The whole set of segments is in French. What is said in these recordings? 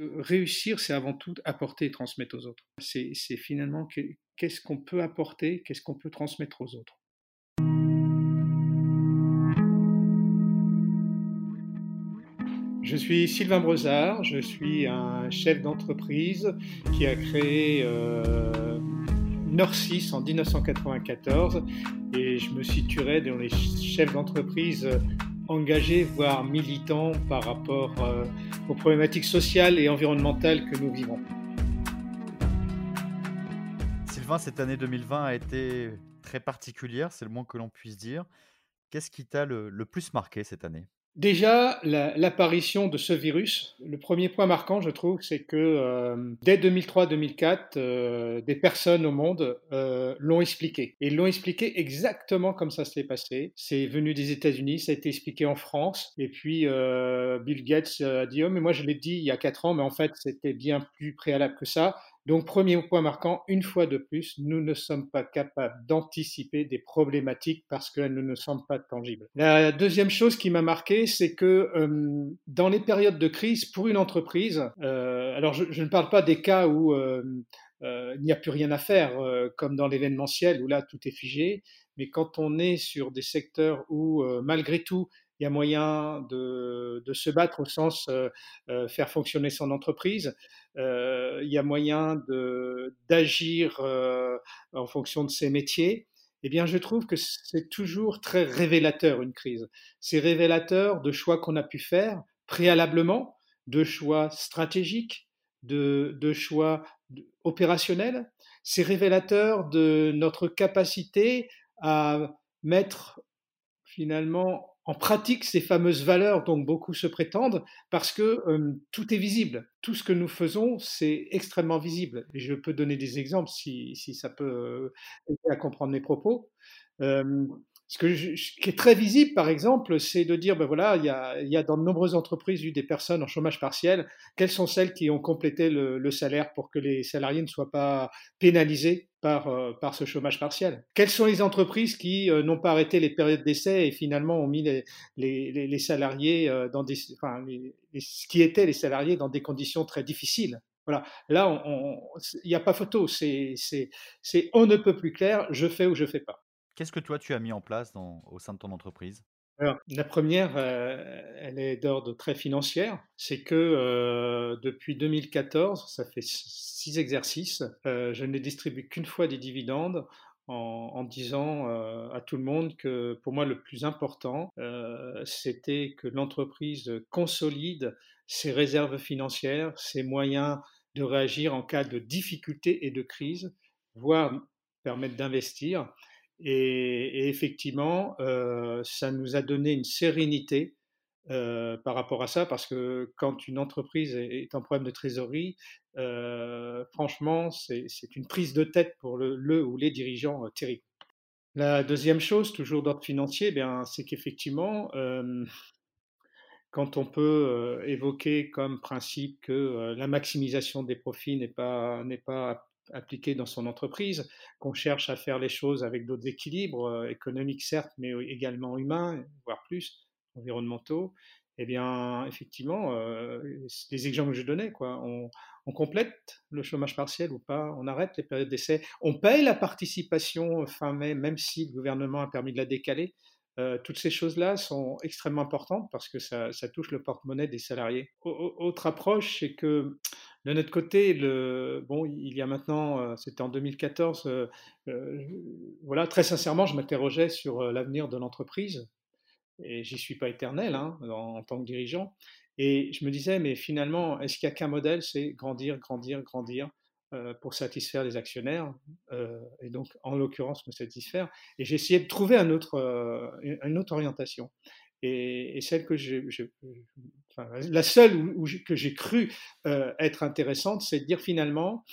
Réussir, c'est avant tout apporter et transmettre aux autres. C'est finalement qu'est-ce qu'on peut apporter, qu'est-ce qu'on peut transmettre aux autres. Je suis Sylvain Brezard, je suis un chef d'entreprise qui a créé euh, en 1994 et je me situerai dans les chefs d'entreprise engagés, voire militants par rapport euh, aux problématiques sociales et environnementales que nous vivons. Sylvain, cette année 2020 a été très particulière, c'est le moins que l'on puisse dire. Qu'est-ce qui t'a le plus marqué cette année? Déjà, l'apparition de ce virus, le premier point marquant, je trouve, c'est que euh, dès 2003-2004, euh, des personnes au monde euh, l'ont expliqué. Et l'ont expliqué exactement comme ça s'est passé. C'est venu des États-Unis, ça a été expliqué en France. Et puis, Bill Gates a dit, oh, mais moi je l'ai dit il y a quatre ans, mais en fait, c'était bien plus préalable que ça. Donc, premier point marquant, une fois de plus, nous ne sommes pas capables d'anticiper des problématiques parce qu'elles ne nous semblent pas tangibles. La deuxième chose qui m'a marqué, c'est que euh, dans les périodes de crise, pour une entreprise, euh, alors je, ne parle pas des cas où euh, il n'y a plus rien à faire, comme dans l'événementiel où là tout est figé, mais quand on est sur des secteurs où malgré tout il y a moyen de, se battre au sens euh, euh, faire fonctionner son entreprise. Euh, il y a moyen d'agir en fonction de ses métiers. Eh bien, je trouve que c'est toujours très révélateur une crise. C'est révélateur de choix qu'on a pu faire préalablement, de choix stratégiques, de choix opérationnels. C'est révélateur de notre capacité à mettre finalement en pratique ces fameuses valeurs dont beaucoup se prétendent parce que tout est visible. Tout ce que nous faisons, c'est extrêmement visible. Et je peux donner des exemples si, si ça peut aider à comprendre mes propos. Ce, que qui est très visible, par exemple, c'est de dire, ben voilà, il y, a, il y, a, dans de nombreuses entreprises eu des personnes en chômage partiel. Quelles sont celles qui ont complété le, salaire pour que les salariés ne soient pas pénalisés par, euh, par ce chômage partiel Quelles sont les entreprises qui euh, n'ont pas arrêté les périodes d'essai et finalement ont mis les, les, les salariés euh, dans des, enfin, ce qui étaient les salariés dans des conditions très difficiles? Voilà. Là, il n'y a pas photo. C'est on ne peut plus clair. Je fais ou je fais pas. Qu'est-ce que toi tu as mis en place au sein de ton entreprise? Alors, la première, euh, elle est d'ordre très financière. C'est que euh, depuis 2014, ça fait six exercices, euh, je n'ai distribué qu'une fois des dividendes en, disant à tout le monde que pour moi le plus important, c'était que l'entreprise consolide ses réserves financières, ses moyens de réagir en cas de difficulté et de crise, voire permettre d'investir. Et, effectivement, euh, ça nous a donné une sérénité euh, par rapport à ça, parce que quand une entreprise est en problème de trésorerie, euh, franchement, c'est une prise de tête pour le, ou les dirigeants terrible. La deuxième chose, toujours d'ordre financier, eh c'est qu'effectivement, quand on peut évoquer comme principe que la maximisation des profits n'est pas, pas appliqué dans son entreprise, qu'on cherche à faire les choses avec d'autres équilibres euh, économiques certes, mais également humains, voire plus, environnementaux, eh bien, effectivement, euh, les exemples que je donnais, quoi, on, complète le chômage partiel ou pas, on arrête les périodes d'essai, on paye la participation fin mai, même si le gouvernement a permis de la décaler. Euh, toutes ces choses-là sont extrêmement importantes parce que ça, touche le porte-monnaie des salariés. autre approche, c'est que de notre côté, le, bon, il y a maintenant, euh, c'était en 2014, euh, euh, voilà, très sincèrement, je m'interrogeais sur l'avenir de l'entreprise, et j'y suis pas éternel hein, en, tant que dirigeant, et je me disais, mais finalement, est-ce qu'il n'y a qu'un modèle, c'est grandir, grandir, grandir pour satisfaire les actionnaires, et donc en l'occurrence me satisfaire, et j'ai essayé de trouver une autre orientation. Et, celle que enfin, la seule que j'ai cru euh, être intéressante, c'est de dire finalement,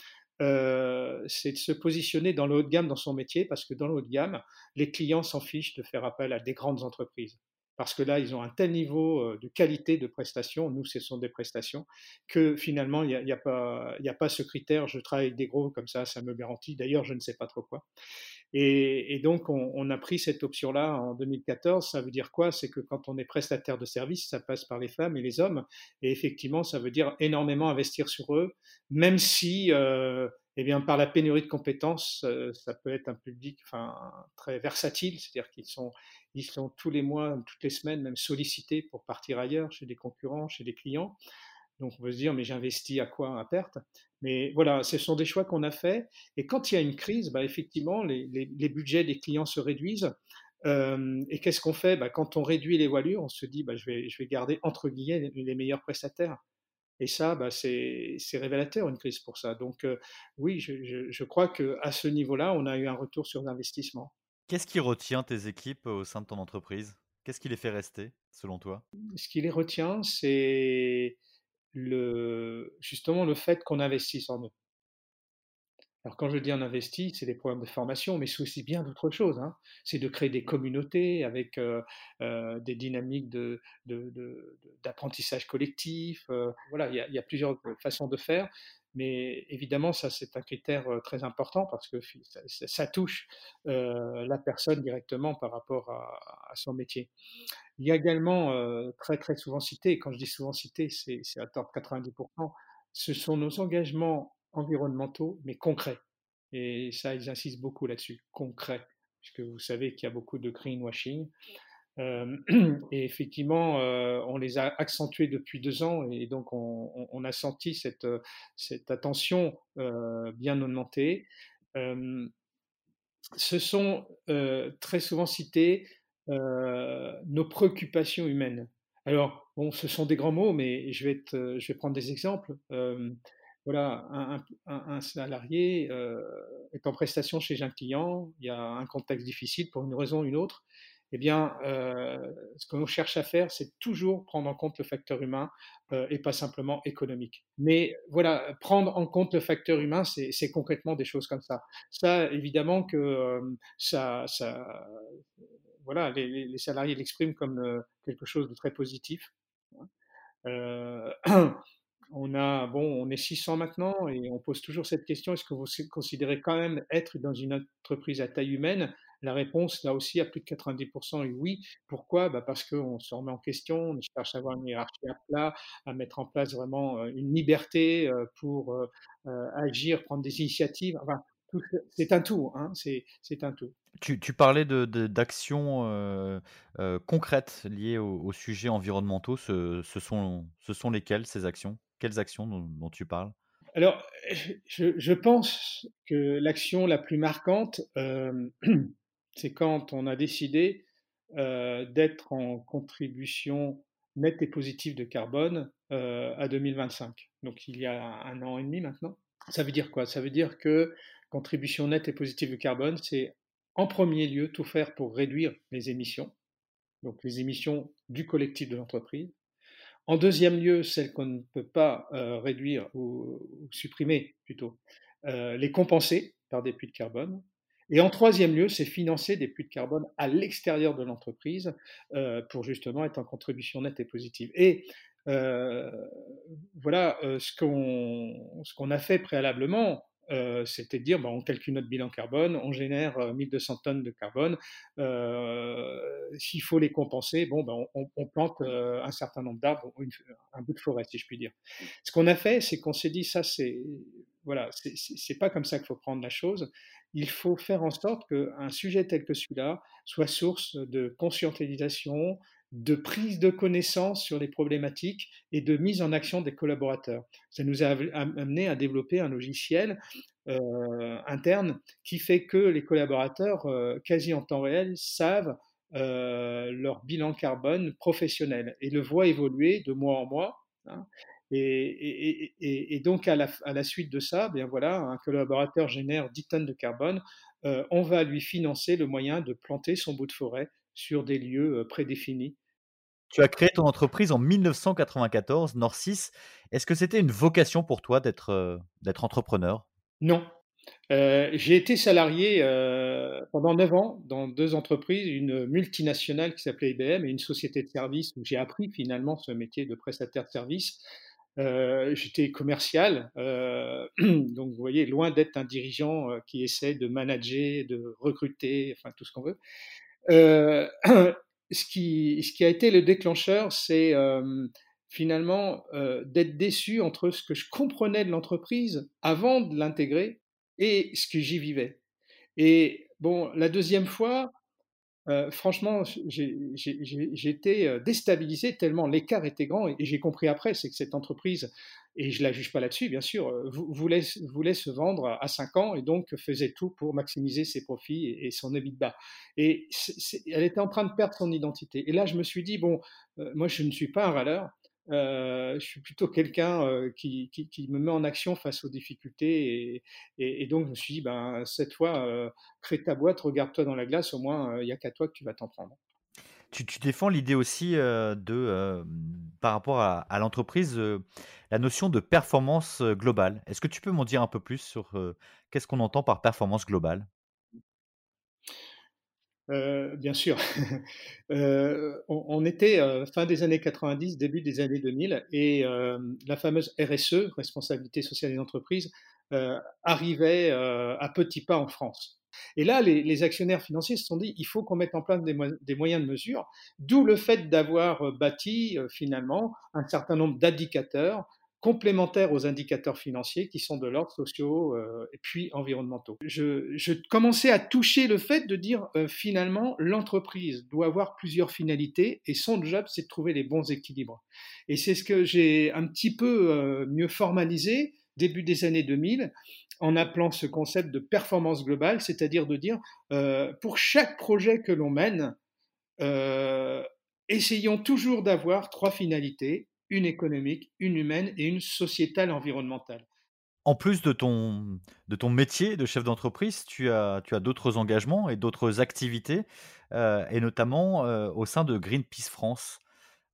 euh, c'est de se positionner dans le haut de gamme dans son métier, parce que dans le haut de gamme, les clients s'en fichent de faire appel à des grandes entreprises. Parce que là, ils ont un tel niveau de qualité de prestation, nous, ce sont des prestations, que finalement, il n'y a, pas, ce critère, je travaille des gros comme ça, ça me garantit. D'ailleurs, je ne sais pas trop quoi. Et, donc, on, a pris cette option-là en 2014. Ça veut dire quoi? C'est que quand on est prestataire de service, ça passe par les femmes et les hommes. Et effectivement, ça veut dire énormément investir sur eux, même si, euh, eh bien, par la pénurie de compétences, euh, ça peut être un public très versatile, c'est-à-dire qu'ils sont, ils sont tous les mois, toutes les semaines, même sollicités pour partir ailleurs, chez des concurrents, chez des clients. Donc on peut se dire, mais j'investis à quoi? À perte Mais voilà, ce sont des choix qu'on a faits. Et quand il y a une crise, bah, effectivement, les, budgets des clients se réduisent. Euh, et qu'est-ce qu'on fait? Bah, Quand on réduit les voilures, on se dit, bah, je, vais, je vais garder entre guillemets les, meilleurs prestataires. Et ça, bah, c'est révélateur, une crise pour ça. Donc euh, oui, je, je crois qu'à ce niveau-là, on a eu un retour sur l'investissement. Qu'est-ce qui retient tes équipes au sein de ton entreprise? Qu'est-ce qui les fait rester, selon toi? Ce qui les retient, c'est justement le fait qu'on investisse en eux. Alors quand je dis on investit, c'est des programmes de formation, mais c'est aussi bien d'autres choses. Hein. C'est de créer des communautés avec des dynamiques d'apprentissage collectif. Voilà, il y, a plusieurs façons de faire, mais évidemment, ça c'est un critère très important parce que ça, touche la personne directement par rapport à, à son métier. Il y a également euh, très très souvent cité, et quand je dis souvent cité, c'est à tort 90%, ce sont nos engagements environnementaux, mais concrets. Et ça, ils insistent beaucoup là-dessus, concrets, puisque vous savez qu'il y a beaucoup de greenwashing. Euh, et effectivement, euh, on les a accentués depuis deux ans, et donc on, a senti cette, cette attention euh, bien augmentée. Euh, ce sont très souvent cités euh, nos préoccupations humaines. Alors, bon, ce sont des grands mots, mais je vais, prendre des exemples. Euh, voilà, un, un, salarié euh, est en prestation chez un client, il y a un contexte difficile pour une raison ou une autre. Eh bien, euh, ce que l'on cherche à faire, c'est toujours prendre en compte le facteur humain euh, et pas simplement économique. Mais voilà, prendre en compte le facteur humain, c'est concrètement des choses comme ça. Ça, évidemment que euh, ça, voilà, les, salariés l'expriment comme quelque chose de très positif. Hein. On a, bon, on est 600 maintenant et on pose toujours cette question est-ce que vous considérez quand même être dans une entreprise à taille humaine? La réponse, là aussi, à plus de 90% est oui. Pourquoi? Bah Parce qu'on se remet en question, on cherche à avoir une hiérarchie à plat, à mettre en place vraiment une liberté pour agir, prendre des initiatives. Enfin, c'est un tout, hein, c'est un tout. Tu, tu parlais d'actions de, euh, euh, concrètes liées aux, sujets environnementaux. Ce, ce, sont, ce sont lesquelles ces actions? Quelles actions dont, tu parles? Alors, je, je, pense que l'action la plus marquante, euh, c'est quand on a décidé d'être en contribution nette et positive de carbone à 2025. Donc, il y a un an et demi maintenant. Ça veut dire quoi? Ça veut dire que contribution nette et positive de carbone, c'est en premier lieu tout faire pour réduire les émissions, donc les émissions du collectif de l'entreprise. En deuxième lieu, celles qu'on ne peut pas euh, réduire ou, supprimer plutôt, euh, les compenser par des puits de carbone. Et en troisième lieu, c'est financer des puits de carbone à l'extérieur de l'entreprise euh, pour justement être en contribution nette et positive. Et voilà ce qu'on a fait préalablement euh, c'était de dire, bah, on calcule notre bilan carbone, on génère 1200 euh, tonnes de carbone, euh, s'il faut les compenser, bon, bah, on, plante un certain nombre d'arbres, un bout de forêt, si je puis dire. Ce qu'on a fait, c'est qu'on s'est dit, ça, c'est voilà, c'est pas comme ça qu'il faut prendre la chose. Il faut faire en sorte qu'un sujet tel que celui-là soit source de conscientisation, de prise de connaissance sur les problématiques et de mise en action des collaborateurs. Ça nous a amené à développer un logiciel euh, interne qui fait que les collaborateurs, euh, quasi en temps réel, savent euh, leur bilan carbone professionnel et le voient évoluer de mois en mois. Hein. Et, donc, à la, suite de ça, bien voilà, un collaborateur génère 10 tonnes de carbone, on va lui financer le moyen de planter son bout de forêt sur des lieux prédéfinis. Tu as créé ton entreprise en 1994, Nord 6. Est-ce que c'était une vocation pour toi d'être d'être entrepreneur? Non. j'ai été salarié pendant 9 ans dans deux entreprises, une multinationale qui s'appelait IBM et une société de services où j'ai appris finalement ce métier de prestataire de service. J'étais commercial, donc vous voyez, loin d'être un dirigeant qui essaie de manager, de recruter, enfin tout ce qu'on veut. ce, qui, ce qui a été le déclencheur, c'est finalement d'être déçu entre ce que je comprenais de l'entreprise avant de l'intégrer et ce que j'y vivais. Et bon, la deuxième fois, euh, franchement, été euh, déstabilisé tellement l'écart était grand et, j'ai compris après, c'est que cette entreprise, et je la juge pas là-dessus, bien sûr, euh, voulait, voulait, se vendre à 5 ans et donc faisait tout pour maximiser ses profits et, son EBITDA. Et elle était en train de perdre son identité. Et là, je me suis dit, bon, moi, je ne suis pas un râleur. Euh, je suis plutôt quelqu'un euh, qui, me met en action face aux difficultés et, donc je me suis dit, ben, cette fois, euh, crée ta boîte, regarde-toi dans la glace, au moins il n'y a qu'à toi que tu vas t'en prendre. Tu, défends l'idée aussi de, par rapport à l'entreprise, la notion de performance globale. Est-ce que tu peux m'en dire un peu plus sur qu'est-ce qu'on entend par performance globale? Euh, bien sûr. euh, on, était euh, fin des années 90, début des années 2000, et la fameuse RSE, responsabilité sociale des entreprises, arrivait à petits pas en France. Et là, les, actionnaires financiers se sont dit, il faut qu'on mette en place des moyens de mesure, d'où le fait d'avoir bâti finalement un certain nombre d'indicateurs complémentaires aux indicateurs financiers qui sont de l'ordre sociaux euh, et puis environnementaux. Je, commençais à toucher le fait de dire euh, finalement l'entreprise doit avoir plusieurs finalités et son job c'est de trouver les bons équilibres. Et c'est ce que j'ai un petit peu euh, mieux formalisé début des années 2000 en appelant ce concept de performance globale, c'est-à-dire de dire pour chaque projet que l'on mène, essayons toujours d'avoir trois finalités une économique, une humaine et une sociétale environnementale. En plus de ton, de ton métier de chef d'entreprise, tu as, tu as d'autres engagements et d'autres activités, euh, et notamment euh, au sein de Greenpeace France.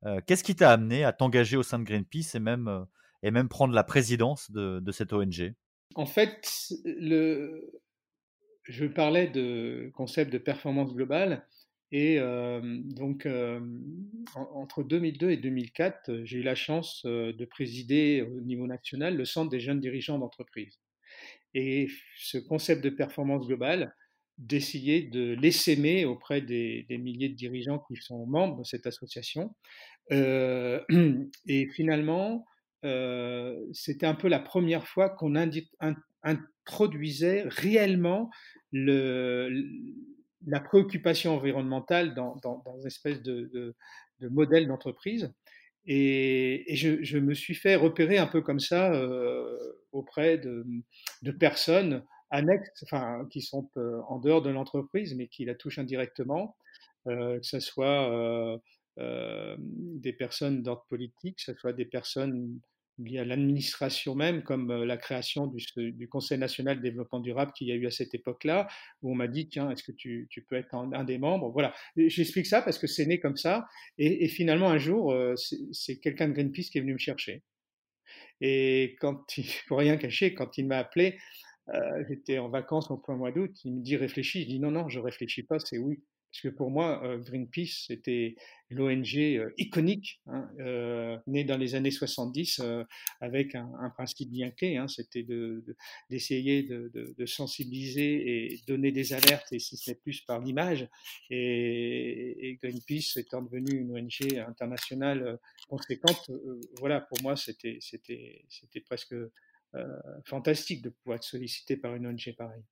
Euh, qu'est-ce qui t'a amené à t'engager au sein de Greenpeace et même, et même prendre la présidence de, de cette ONG En fait, le, je parlais de concept de performance globale. Et donc, entre 2002 et 2004, j'ai eu la chance de présider au niveau national le Centre des jeunes dirigeants d'entreprise. Et ce concept de performance globale, d'essayer de l'essaimer auprès des, milliers de dirigeants qui sont membres de cette association. et finalement, c'était un peu la première fois qu'on introduisait réellement le, la préoccupation environnementale dans, dans, une espèce de, modèle d'entreprise. Et, je, me suis fait repérer un peu comme ça euh, auprès de, de, personnes annexes, enfin, qui sont euh, en dehors de l'entreprise, mais qui la touchent indirectement, euh, que ce soit des personnes d'ordre politique, que ce soit des personnes liées à l'administration même, comme la création du, Conseil national de développement durable qu'il y a eu à cette époque-là, où on m'a dit, tiens, est-ce que tu, peux être un, des membres? Voilà, j'explique ça parce que c'est né comme ça, et, finalement, un jour, c'est quelqu'un de Greenpeace qui est venu me chercher. Et quand, pour rien cacher, quand il m'a appelé, j'étais en vacances au mois d'août, il me dit réfléchis, je dis non, non, je réfléchis pas, c'est oui. Parce que pour moi, euh, Greenpeace, c'était l'ONG euh, iconique, hein, euh, née dans les années 70 avec un, principe bien clé, hein, c'était d'essayer de, sensibiliser et donner des alertes, et si ce n'est plus par l'image. Et, Greenpeace étant devenu une ONG internationale conséquente, voilà, pour moi, c'était presque fantastique de pouvoir être sollicité par une ONG pareille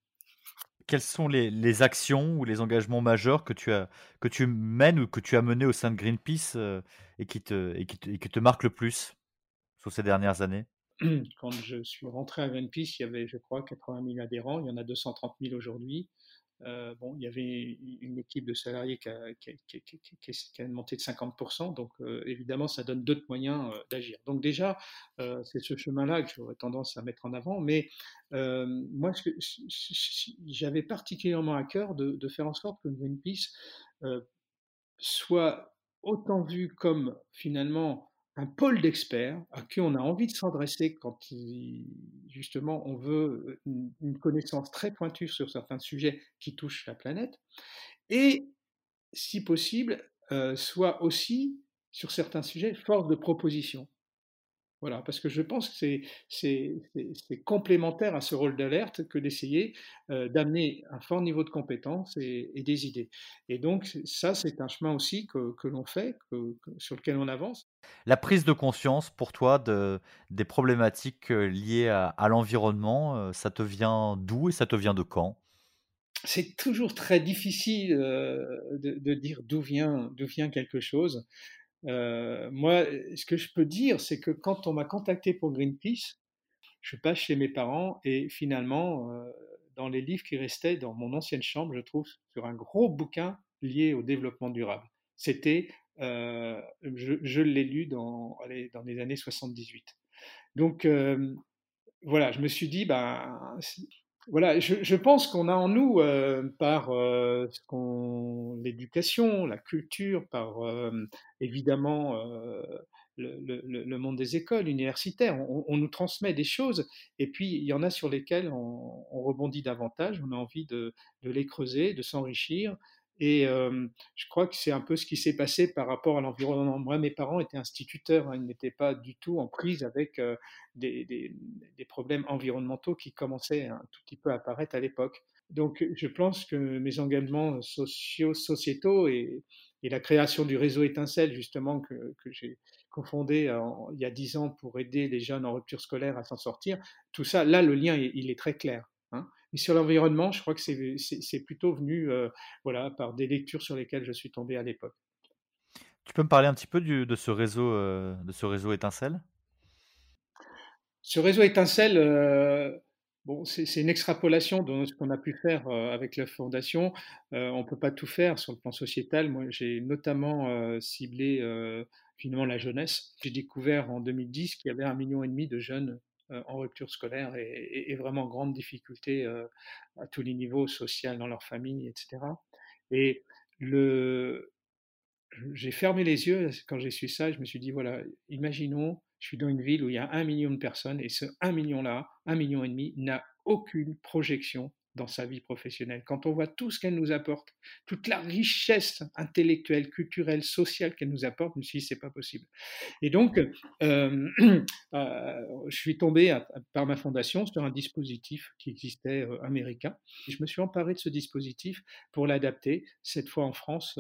quelles sont les, actions ou les engagements majeurs que tu, as, que tu mènes ou que tu as menés au sein de Greenpeace euh, et, qui te, et, qui te, et qui te marquent le plus sur ces dernières années? Quand je suis rentré à Greenpeace, il y avait, je crois, 80 000 adhérents. Il y en a 230 000 aujourd'hui. Euh, il y avait une équipe de salariés qui a, qui monté de 50%, donc euh, évidemment, ça donne d'autres moyens euh, d'agir. Donc déjà, c'est ce chemin-là que j'aurais tendance à mettre en avant, mais moi, j'avais particulièrement à cœur de, de, faire en sorte que Greenpeace soit autant vu comme finalement un pôle d'experts à qui on a envie de s'adresser quand justement on veut une, une, connaissance très pointue sur certains sujets qui touchent la planète, et si possible, euh, soit aussi sur certains sujets force de proposition. Voilà, parce que je pense que c'est complémentaire à ce rôle d'alerte que d'essayer euh, d'amener un fort niveau de compétences et, des idées. Et donc, ça, c'est un chemin aussi que, que l'on fait, que, sur lequel on avance. La prise de conscience pour toi de, des problématiques euh, liées à, à l'environnement, euh, ça te vient d'où et ça te vient de quand? C'est toujours très difficile de, de, dire d'où vient, d'où vient quelque chose. Euh, moi, ce que je peux dire, c'est que quand on m'a contacté pour Greenpeace, je passe chez mes parents et finalement, euh, dans les livres qui restaient dans mon ancienne chambre, je trouve sur un gros bouquin lié au développement durable. C'était, euh, je, l'ai lu dans, les années 78. Donc, voilà, je me suis dit, ben, voilà, je, pense qu'on a en nous, euh, par euh, l'éducation, la culture, par euh, évidemment le, monde des écoles universitaires, on, nous transmet des choses, et puis il y en a sur lesquelles on, rebondit davantage, on a envie de les creuser, de s'enrichir, et je crois que c'est un peu ce qui s'est passé par rapport à l'environnement. Moi, mes parents étaient instituteurs, hein, ils n'étaient pas du tout en prise avec des, problèmes environnementaux qui commençaient un tout petit peu à apparaître à l'époque. Donc, je pense que mes engagements sociaux, sociétaux et, la création du réseau Étincelle, justement, que, j'ai confondé il y a dix ans pour aider les jeunes en rupture scolaire à s'en sortir, tout ça, là, le lien, il est très clair. Hein. Mais sur l'environnement, je crois que c'est plutôt venu euh, voilà, par des lectures sur lesquelles je suis tombé à l'époque. Tu peux me parler un petit peu du, de, ce réseau, euh, de ce réseau étincelle? Ce réseau étincelle, euh, bon, c'est une extrapolation de ce qu'on a pu faire avec la fondation. on ne peut pas tout faire sur le plan sociétal. Moi, j'ai notamment ciblé finalement la jeunesse. J'ai découvert en 2010 qu'il y avait un million et demi de jeunes euh, en rupture scolaire et, vraiment grande difficulté euh, à tous les niveaux, social, dans leur famille, etc. Et le, j'ai fermé les yeux quand j'ai su ça. Je me suis dit, voilà, imaginons, je suis dans une ville où il y a un million de personnes et ce un million-là, un million et demi, n'a aucune projection dans sa vie professionnelle. Quand on voit tout ce qu'elle nous apporte, toute la richesse intellectuelle, culturelle, sociale qu'elle nous apporte, je me suis dit, c'est pas possible. Et donc, euh, euh, je suis tombé par ma fondation sur un dispositif qui existait euh, américain. Je me suis emparé de ce dispositif pour l'adapter, cette fois en France,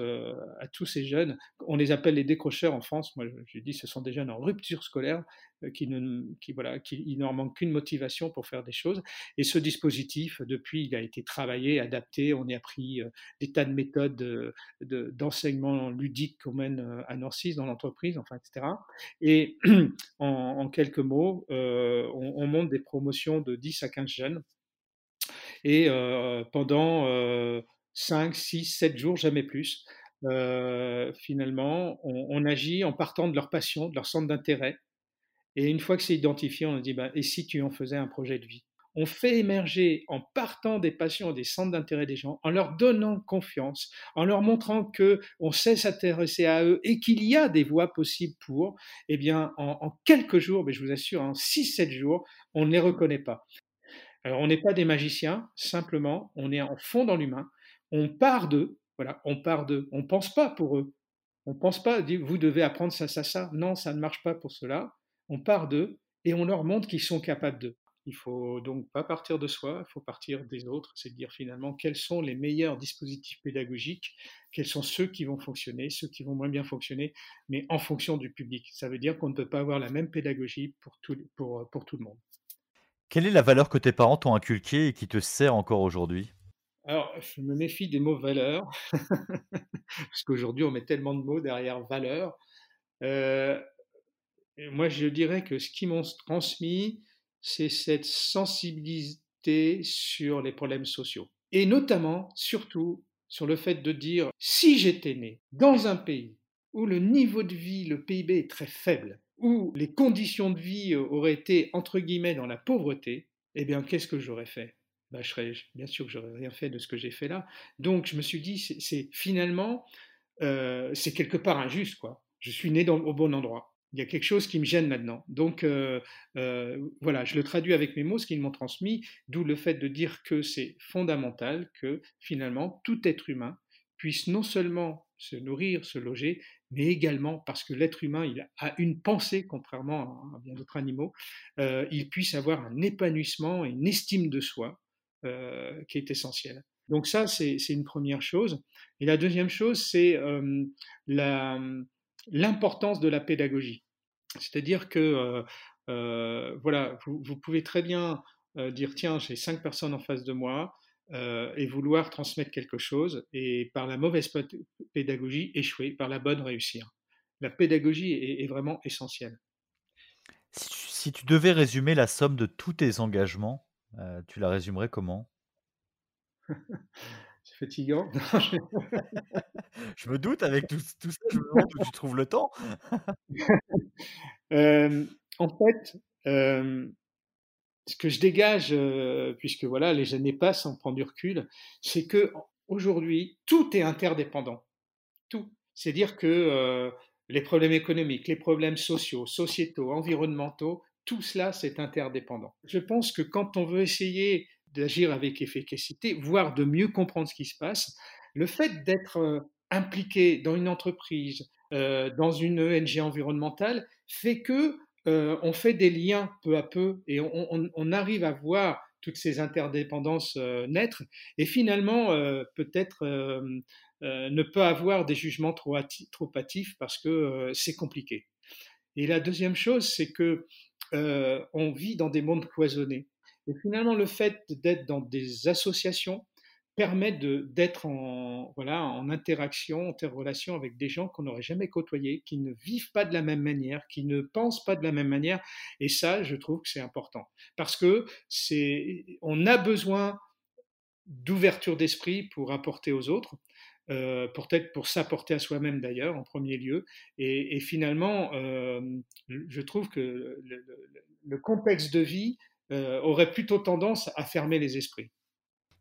à tous ces jeunes. On les appelle les décrocheurs en France. Moi, je dis, ce sont des jeunes en rupture scolaire qui ne, qui, voilà, leur manque qu'une motivation pour faire des choses. Et ce dispositif, depuis, il a été travaillé, adapté. On y a pris des tas de méthodes d'enseignement ludique qu'on mène à Norcis dans l'entreprise, enfin, etc. Et en, quelques mots, on, on, monte des promotions de 10 à 15 jeunes. Et pendant 5, 6, 7 jours, jamais plus, finalement, on, agit en partant de leur passion, de leur centre d'intérêt, et une fois que c'est identifié, on dit, bah, et si tu en faisais un projet de vie? On fait émerger, en partant des passions, des centres d'intérêt des gens, en leur donnant confiance, en leur montrant que on sait s'intéresser à eux et qu'il y a des voies possibles pour, eh bien, en, quelques jours, mais je vous assure, en 6-7 jours, on ne les reconnaît pas. Alors, on n'est pas des magiciens, simplement, on est en fond dans l'humain, on part d'eux, voilà, on part d'eux, on pense pas pour eux, on pense pas, vous devez apprendre ça, ça, ça. Non, ça ne marche pas pour cela on part d'eux et on leur montre qu'ils sont capables d'eux. Il faut donc pas partir de soi, il faut partir des autres, c'est dire finalement quels sont les meilleurs dispositifs pédagogiques, quels sont ceux qui vont fonctionner, ceux qui vont moins bien fonctionner, mais en fonction du public. Ça veut dire qu'on ne peut pas avoir la même pédagogie pour tout, pour, pour tout le monde. Quelle est la valeur que tes parents t'ont inculquée et qui te sert encore aujourd'hui? Alors, je me méfie des mots valeur, parce qu'aujourd'hui, on met tellement de mots derrière valeur. Euh, moi, je dirais que ce qu'ils m'ont transmis, c'est cette sensibilité sur les problèmes sociaux. Et notamment, surtout, sur le fait de dire, si j'étais né dans un pays où le niveau de vie, le PIB est très faible, où les conditions de vie auraient été, entre guillemets, dans la pauvreté, eh bien, qu'est-ce que j'aurais fait? Ben, je Bien sûr que j'aurais rien fait de ce que j'ai fait là. Donc, je me suis dit, c'est finalement, euh, c'est quelque part injuste, quoi. Je suis né au bon endroit. Il y a quelque chose qui me gêne là-dedans. Donc euh, euh, voilà, je le traduis avec mes mots, ce qu'ils m'ont transmis, d'où le fait de dire que c'est fondamental que finalement tout être humain puisse non seulement se nourrir, se loger, mais également parce que l'être humain il a une pensée, contrairement à bien d'autres animaux, euh, il puisse avoir un épanouissement et une estime de soi qui est essentielle. Donc ça, c'est une première chose. Et la deuxième chose, c'est l'importance de la pédagogie. C'est-à-dire que, euh, euh, voilà, vous, pouvez très bien euh, dire, tiens, j'ai cinq personnes en face de moi, et vouloir transmettre quelque chose, et par la mauvaise pédagogie, échouer, par la bonne réussir. La pédagogie est, vraiment essentielle. Si tu, devais résumer la somme de tous tes engagements, tu la résumerais comment? C'est fatigant. je me doute avec tout, ça, je me demande où tu trouves le temps. Euh, en fait, euh, ce que je dégage, euh, puisque voilà, les années passent, on prend du recul, c'est que aujourd'hui, tout est interdépendant. Tout. C'est-à-dire que les problèmes économiques, les problèmes sociaux, sociétaux, environnementaux, tout cela, c'est interdépendant. Je pense que quand on veut essayer d'agir avec efficacité, voire de mieux comprendre ce qui se passe, le fait d'être euh, impliqué dans une entreprise, euh, dans une ONG environnementale, fait que euh, on fait des liens peu à peu et on, arrive à voir toutes ces interdépendances naître et finalement peut-être ne pas avoir des jugements trop, trop hâtifs parce que c'est compliqué. Et la deuxième chose, c'est que on vit dans des mondes cloisonnés. Et finalement, le fait d'être dans des associations permet d'être en, voilà, en interaction, en interrelation avec des gens qu'on n'aurait jamais côtoyés, qui ne vivent pas de la même manière, qui ne pensent pas de la même manière. Et ça, je trouve que c'est important. Parce que c'est, on a besoin d'ouverture d'esprit pour apporter aux autres. Euh, peut-être pour s'apporter à soi-même d'ailleurs en premier lieu. Et, finalement, euh, je trouve que le, le, contexte de vie aurait plutôt tendance à fermer les esprits.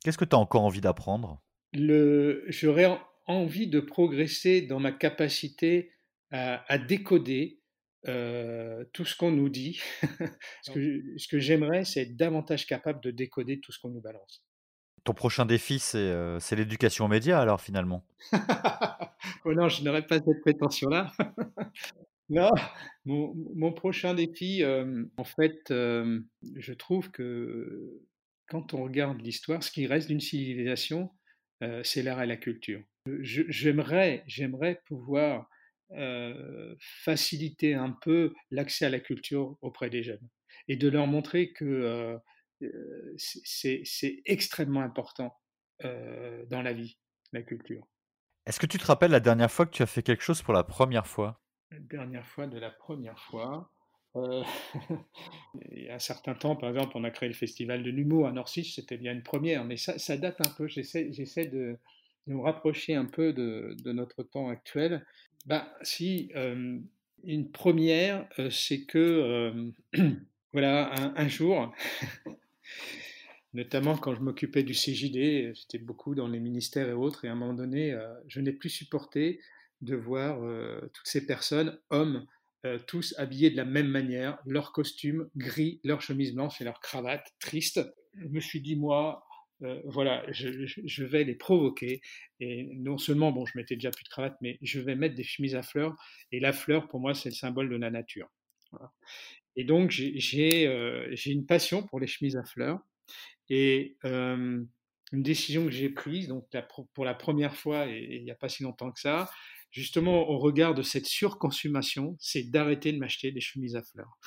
Qu'est-ce que tu as encore envie d'apprendre? J'aurais envie de progresser dans ma capacité à, décoder euh, tout ce qu'on nous dit. ce que, ce que j'aimerais, c'est être davantage capable de décoder tout ce qu'on nous balance. Ton prochain défi, c'est euh, l'éducation aux médias, alors finalement? Oh Non, je n'aurais pas cette prétention-là. Non, mon, prochain défi, euh, en fait, euh, je trouve que quand on regarde l'histoire, ce qui reste d'une civilisation, euh, c'est l'art et la culture. J'aimerais, j'aimerais pouvoir faciliter un peu l'accès à la culture auprès des jeunes et de leur montrer que c'est extrêmement important dans la vie, la culture. Est-ce que tu te rappelles la dernière fois que tu as fait quelque chose pour la première fois? Dernière fois de la première fois. Euh, il y a un certain temps, par exemple, on a créé le festival de l'humour à Norcis, c'était bien une première, mais ça, date un peu. J'essaie, de, de, me rapprocher un peu de, notre temps actuel. Ben, si, euh, une première, euh, c'est que, voilà, un, jour, notamment quand je m'occupais du CJD, j'étais beaucoup dans les ministères et autres, et à un moment donné, je n'ai plus supporté de voir euh, toutes ces personnes, hommes, euh, tous habillés de la même manière, leur costume gris, leur chemise blanche et leur cravate triste. Je me suis dit, moi, euh, voilà, je, vais les provoquer. Et non seulement, bon, je mettais déjà plus de cravate, mais je vais mettre des chemises à fleurs. Et la fleur, pour moi, c'est le symbole de la nature. Et donc, j'ai une passion pour les chemises à fleurs. Et une décision que j'ai prise, donc pour la première fois, et il n'y a pas si longtemps que ça, justement au regard de cette surconsommation, c'est d'arrêter de m'acheter des chemises à fleurs.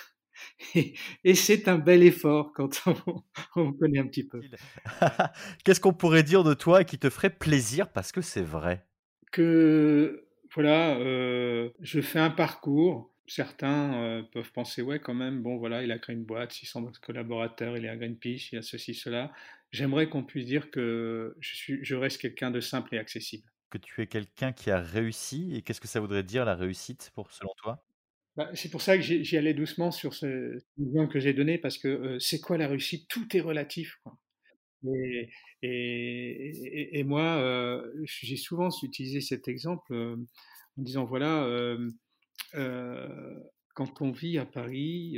Et, c'est un bel effort quand on, connaît un petit peu. Qu'est-ce qu'on pourrait dire de toi qui te ferait plaisir parce que c'est vrai? Que voilà, euh, je fais un parcours. Certains euh, peuvent penser, ouais, quand même, bon, voilà, il a créé une boîte, 600 collaborateurs, il est à Greenpeace, il a ceci, cela. J'aimerais qu'on puisse dire que je, suis, je reste quelqu'un de simple et accessible que tu es quelqu'un qui a réussi et qu'est-ce que ça voudrait dire la réussite pour selon toi? Bah, c'est pour ça que j'y allais doucement sur ce exemple que j'ai donné parce que c'est quoi la réussite? Tout est relatif. Et, et, moi, j'ai souvent utilisé cet exemple en disant voilà, quand on vit à Paris,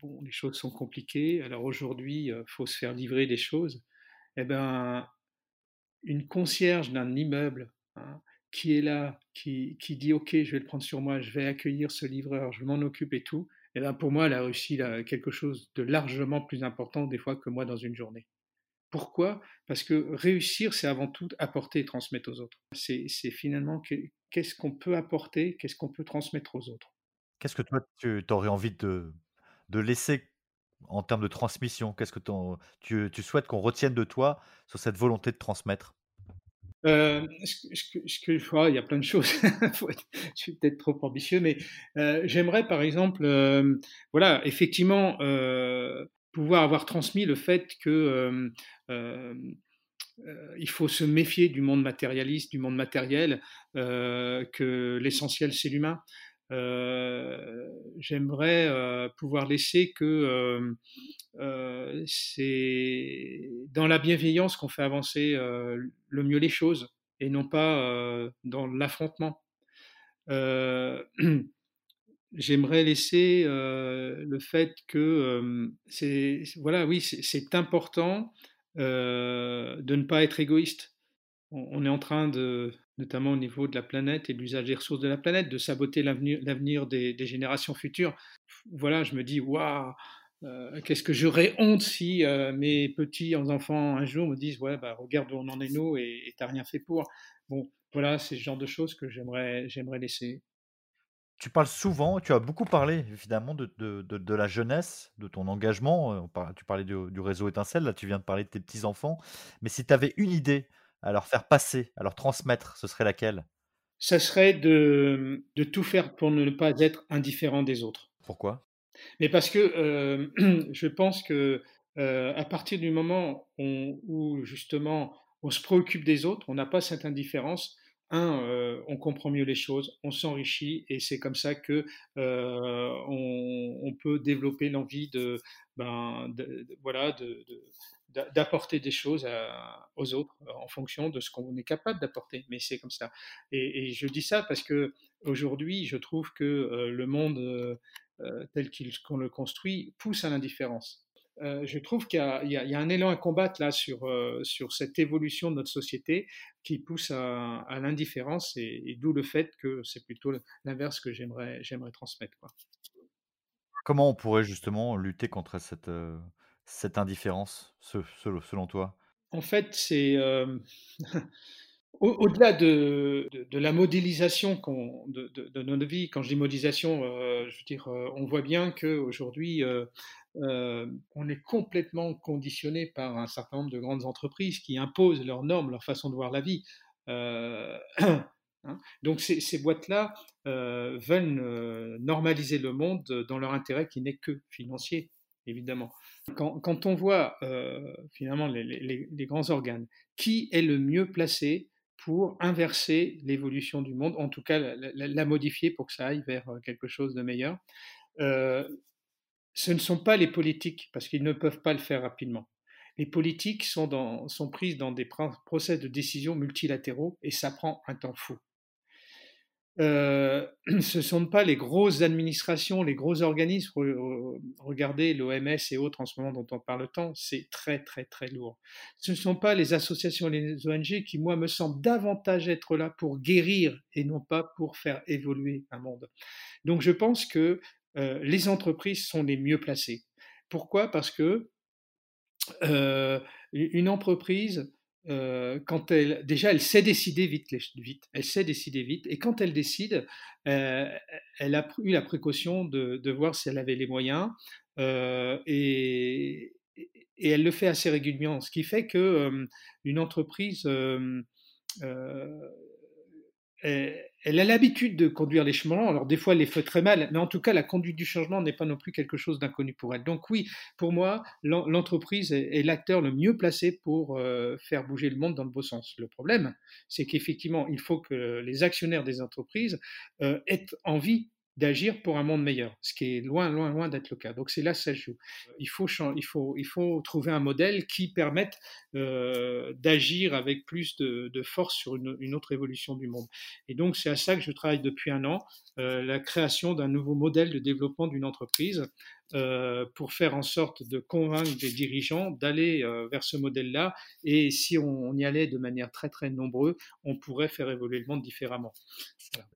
bon, les choses sont compliquées. Alors aujourd'hui, il faut se faire livrer des choses. Eh ben, une concierge d'un immeuble qui est là, qui, qui, dit OK, je vais le prendre sur moi, je vais accueillir ce livreur, je m'en occupe et tout. Et eh ben, pour moi, elle a réussi quelque chose de largement plus important des fois que moi dans une journée. Pourquoi? Parce que réussir, c'est avant tout apporter et transmettre aux autres. C'est finalement qu'est-ce qu'on peut apporter, qu'est-ce qu'on peut transmettre aux autres. Qu'est-ce que toi, tu aurais envie de, de laisser en termes de transmission? Qu'est-ce que tu, tu souhaites qu'on retienne de toi sur cette volonté de transmettre? Euh, ce il y a plein de choses. je suis peut-être trop ambitieux, mais euh, j'aimerais, par exemple, euh, voilà, effectivement, pouvoir avoir transmis le fait que il faut se méfier du monde matérialiste, du monde matériel, que l'essentiel c'est l'humain. J'aimerais pouvoir laisser que c'est dans la bienveillance qu'on fait avancer le mieux les choses et non pas dans l'affrontement. J'aimerais laisser le fait que c'est voilà oui c'est important de ne pas être égoïste. On, est en train de notamment au niveau de la planète et de l'usage des ressources de la planète, de saboter l'avenir des, des, générations futures. Voilà, je me dis, waouh, euh, qu'est-ce que j'aurais honte si euh, mes petits enfants un jour me disent ouais bah regarde où on en est nous et t'as rien fait pour. Bon voilà c'est ce genre de choses que j'aimerais j'aimerais laisser. Tu parles souvent, tu as beaucoup parlé évidemment de, de, de, la jeunesse, de ton engagement. Euh, tu parlais du, du, réseau étincelle, là tu viens de parler de tes petits enfants. Mais si tu avais une idée à leur faire passer, à leur transmettre, ce serait laquelle? Ça serait de, de tout faire pour ne pas être indifférent des autres. Pourquoi? Mais parce que euh, je pense que euh, à partir du moment où justement on se préoccupe des autres, on n'a pas cette indifférence. Un, euh, on comprend mieux les choses, on s'enrichit et c'est comme ça que on, peut développer l'envie de, ben, voilà, d'apporter des choses aux autres en fonction de ce qu'on est capable d'apporter. Mais c'est comme ça. Et, je dis ça parce que aujourd'hui, je trouve que le monde tel qu'on le construit pousse à l'indifférence. Euh, je trouve qu'il y, y, a un élan à combattre là sur, euh, sur cette évolution de notre société qui pousse à, à l'indifférence et, d'où le fait que c'est plutôt l'inverse que j'aimerais, transmettre. Quoi. Comment on pourrait justement lutter contre cette, cette indifférence, selon toi? En fait, c'est Au-delà de, la modélisation de, notre vie, quand je dis modélisation, euh, euh, on voit bien qu'aujourd'hui, euh, on est complètement conditionné par un certain nombre de grandes entreprises qui imposent leurs normes, leur façon de voir la vie. Hein. Donc ces, boîtes-là veulent normaliser le monde dans leur intérêt qui n'est que financier, évidemment. Quand, on voit finalement les, grands organes, qui est le mieux placé pour inverser l'évolution du monde, en tout cas la, modifier pour que ça aille vers euh, quelque chose de meilleur. Euh, ce ne sont pas les politiques, parce qu'ils ne peuvent pas le faire rapidement. Les politiques sont, prises dans des procès de décision multilatéraux et ça prend un temps fou. Euh, ce ne sont pas les grosses administrations, les gros organismes. Regardez l'OMS et autres en ce moment dont on parle tant, c'est très très très lourd. Ce ne sont pas les associations, les ONG qui, moi, me semblent davantage être là pour guérir et non pas pour faire évoluer un monde. Donc je pense que euh, les entreprises sont les mieux placées. Pourquoi? Parce que euh, une entreprise euh, quand elle, déjà, elle sait décider vite, vite, elle sait décider vite, et quand elle décide, euh, elle a eu la précaution de, voir si elle avait les moyens, euh, et, et, elle le fait assez régulièrement, ce qui fait que une entreprise elle, a l'habitude de conduire les changements. Alors des fois, elle les fait très mal, mais en tout cas, la conduite du changement n'est pas non plus quelque chose d'inconnu pour elle. Donc oui, pour moi, l'entreprise est, l'acteur le mieux placé pour euh, faire bouger le monde dans le beau sens. Le problème, c'est qu'effectivement, il faut que les actionnaires des entreprises euh, aient envie d'agir pour un monde meilleur, ce qui est loin, loin, loin d'être le cas. Donc c'est là que ça joue. Il faut, il faut, il faut trouver un modèle qui permette euh, d'agir avec plus de, force sur une, autre évolution du monde. Et donc c'est à ça que je travaille depuis un an, euh, la création d'un nouveau modèle de développement d'une entreprise pour faire en sorte de convaincre des dirigeants d'aller vers ce modèle-là. Et si on, y allait de manière très très nombreux, on pourrait faire évoluer le monde différemment.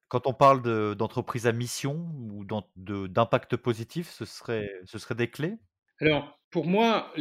Quand on parle d'entreprise à mission ou d'impact positif, ce serait, ce serait des clés? Alors, pour moi,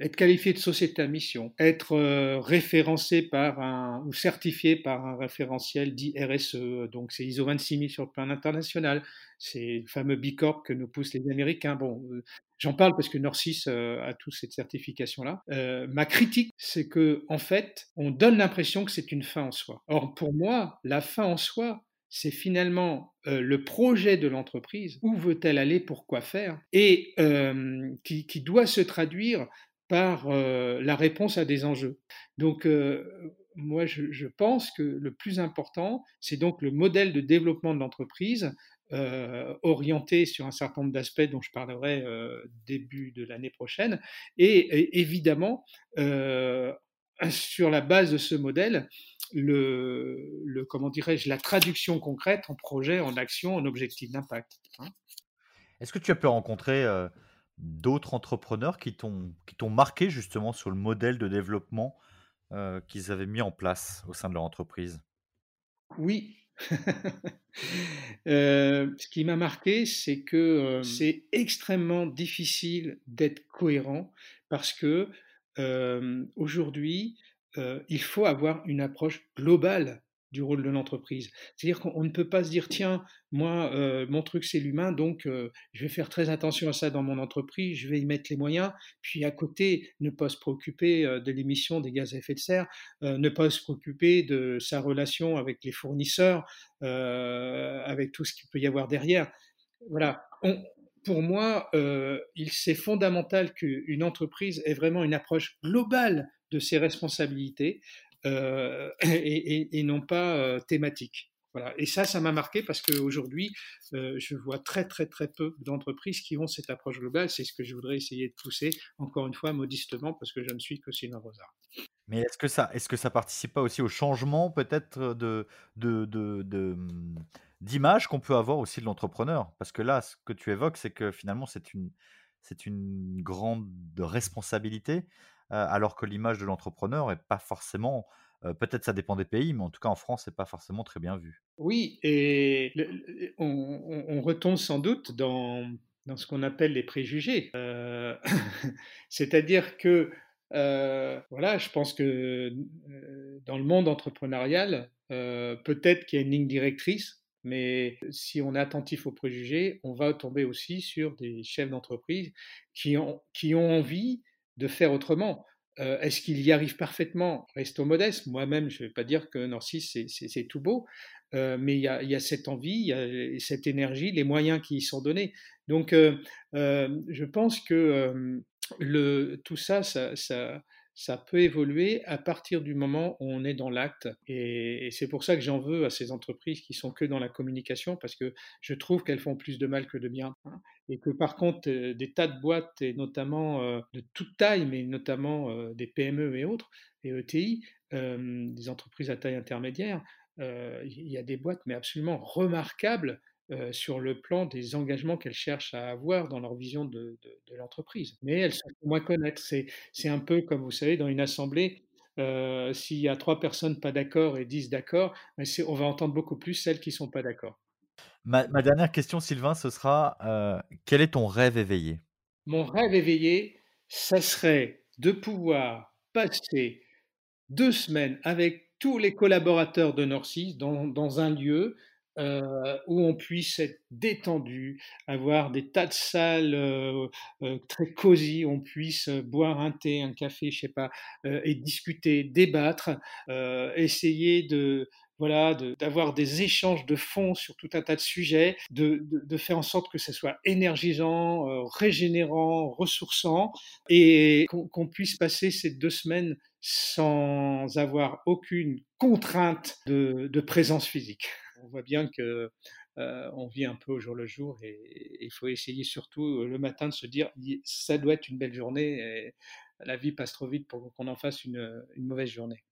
être qualifié de société à mission, être euh, référencé par un ou certifié par un référentiel dit RSE, donc c'est ISO 26000 sur le plan international, c'est le fameux B Corp que nous poussent les Américains. Bon, euh, j'en parle parce que Norcis euh, a tous cette certification-là. ma critique, c'est que en fait, on donne l'impression que c'est une fin en soi. Or, pour moi, la fin en soi, c'est finalement euh, le projet de l'entreprise, où veut-elle aller, pourquoi faire, et euh, qui, doit se traduire par euh, la réponse à des enjeux. Donc, moi, je, pense que le plus important, c'est donc le modèle de développement de l'entreprise orienté sur un certain nombre d'aspects dont je parlerai début de l'année prochaine, et évidemment, sur la base de ce modèle, le, comment dirais-je, la traduction concrète en projet, en action, en objectif d'impact. Hein. Est-ce que tu as pu rencontrer euh, d'autres entrepreneurs qui t'ont marqué justement sur le modèle de développement euh, qu'ils avaient mis en place au sein de leur entreprise? Oui. Euh, ce qui m'a marqué, c'est que c'est extrêmement difficile d'être cohérent parce que aujourd'hui, il faut avoir une approche globale du rôle de l'entreprise. C'est-à-dire qu'on ne peut pas se dire, tiens, moi, mon truc, c'est l'humain, donc je vais faire très attention à ça dans mon entreprise, je vais y mettre les moyens, puis à côté, ne pas se préoccuper de l'émission des gaz à effet de serre, ne pas se préoccuper de sa relation avec les fournisseurs, avec tout ce qu'il peut y avoir derrière. Voilà. Pour moi, il c'est fondamental qu'une entreprise ait vraiment une approche globale de ses responsabilités euh, et, non pas euh, thématiques. Voilà. Et ça, ça m'a marqué parce qu'aujourd'hui, euh, je vois très très très peu d'entreprises qui ont cette approche globale. C'est ce que je voudrais essayer de pousser, encore une fois, modestement, parce que je ne suis que Sylvain Rosard. Mais est-ce que ça, ça participe pas aussi au changement peut-être de, de, de, d'image qu'on peut avoir aussi de l'entrepreneur Parce que là, ce que tu évoques, c'est que finalement, c'est une, c'est une grande responsabilité alors que l'image de l'entrepreneur est pas forcément, peut-être ça dépend des pays, mais en tout cas en France, c'est pas forcément très bien vu. Oui, et on, retombe sans doute dans, dans ce qu'on appelle les préjugés. C'est-à-dire que, voilà, je pense que dans le monde entrepreneurial, peut-être qu'il y a une ligne directrice, mais si on est attentif aux préjugés, on va tomber aussi sur des chefs d'entreprise qui ont, qui ont envie de faire autrement. Euh, est-ce qu'il y arrive parfaitement? Restons modestes. Moi-même, je ne vais pas dire que Norcis, c'est tout beau, euh, mais il y, a, cette envie, il y a cette énergie, les moyens qui y sont donnés. Donc, euh, je pense que le, tout ça, ça peut évoluer à partir du moment où on est dans l'acte. Et, c'est pour ça que j'en veux à ces entreprises qui sont que dans la communication, parce que je trouve qu'elles font plus de mal que de bien. Hein. Et que par contre, euh, des tas de boîtes, et notamment euh, de toute taille, mais notamment euh, des PME et autres, et ETI, des entreprises à taille intermédiaire, il y a des boîtes, mais absolument remarquables euh, sur le plan des engagements qu'elles cherchent à avoir dans leur vision de, l'entreprise. Mais elles sont moins connaître. C'est un peu comme vous savez, dans une assemblée, euh, s'il y a trois personnes pas d'accord et dix d'accord, on va entendre beaucoup plus celles qui sont pas d'accord. Ma, dernière question, Sylvain, ce sera euh, quel est ton rêve éveillé? Mon rêve éveillé, ça serait de pouvoir passer deux semaines avec tous les collaborateurs de Norcis dans, dans un lieu euh, où on puisse être détendu, avoir des tas de salles euh, euh, très cosy, on puisse boire un thé, un café, je sais pas, et discuter, débattre, essayer de voilà, d'avoir des échanges de fonds sur tout un tas de sujets, de, de, faire en sorte que ce soit énergisant, régénérant, ressourçant, et qu'on puisse passer ces deux semaines sans avoir aucune contrainte de, de présence physique. On voit bien que on vit un peu au jour le jour et il faut essayer surtout le matin de se dire ça doit être une belle journée. Et la vie passe trop vite pour qu'on en fasse une, une mauvaise journée.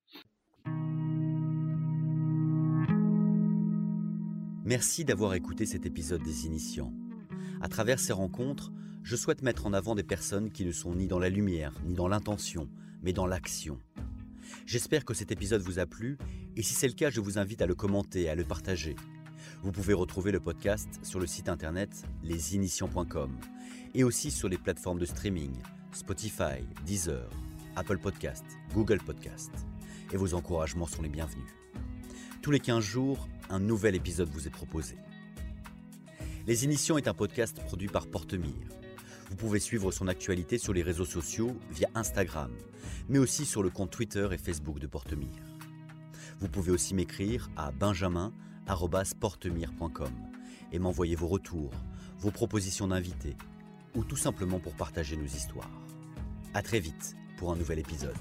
Merci d'avoir écouté cet épisode des Initiants. À travers ces rencontres, je souhaite mettre en avant des personnes qui ne sont ni dans la lumière, ni dans l'intention, mais dans l'action. J'espère que cet épisode vous a plu, et si c'est le cas, je vous invite à le commenter, à le partager. Vous pouvez retrouver le podcast sur le site internet lesinitiants.com et aussi sur les plateformes de streaming Spotify, Deezer, Apple Podcast, Google Podcast. Et vos encouragements sont les bienvenus. Tous les 15 jours, un nouvel épisode vous est proposé. Les Initiants est un podcast produit par Portemire. Vous pouvez suivre son actualité sur les réseaux sociaux via Instagram, mais aussi sur le compte Twitter et Facebook de Portemire. Vous pouvez aussi m'écrire à benjamin.portemire.com et m'envoyer vos retours, vos propositions d'invités ou tout simplement pour partager nos histoires. A très vite pour un nouvel épisode.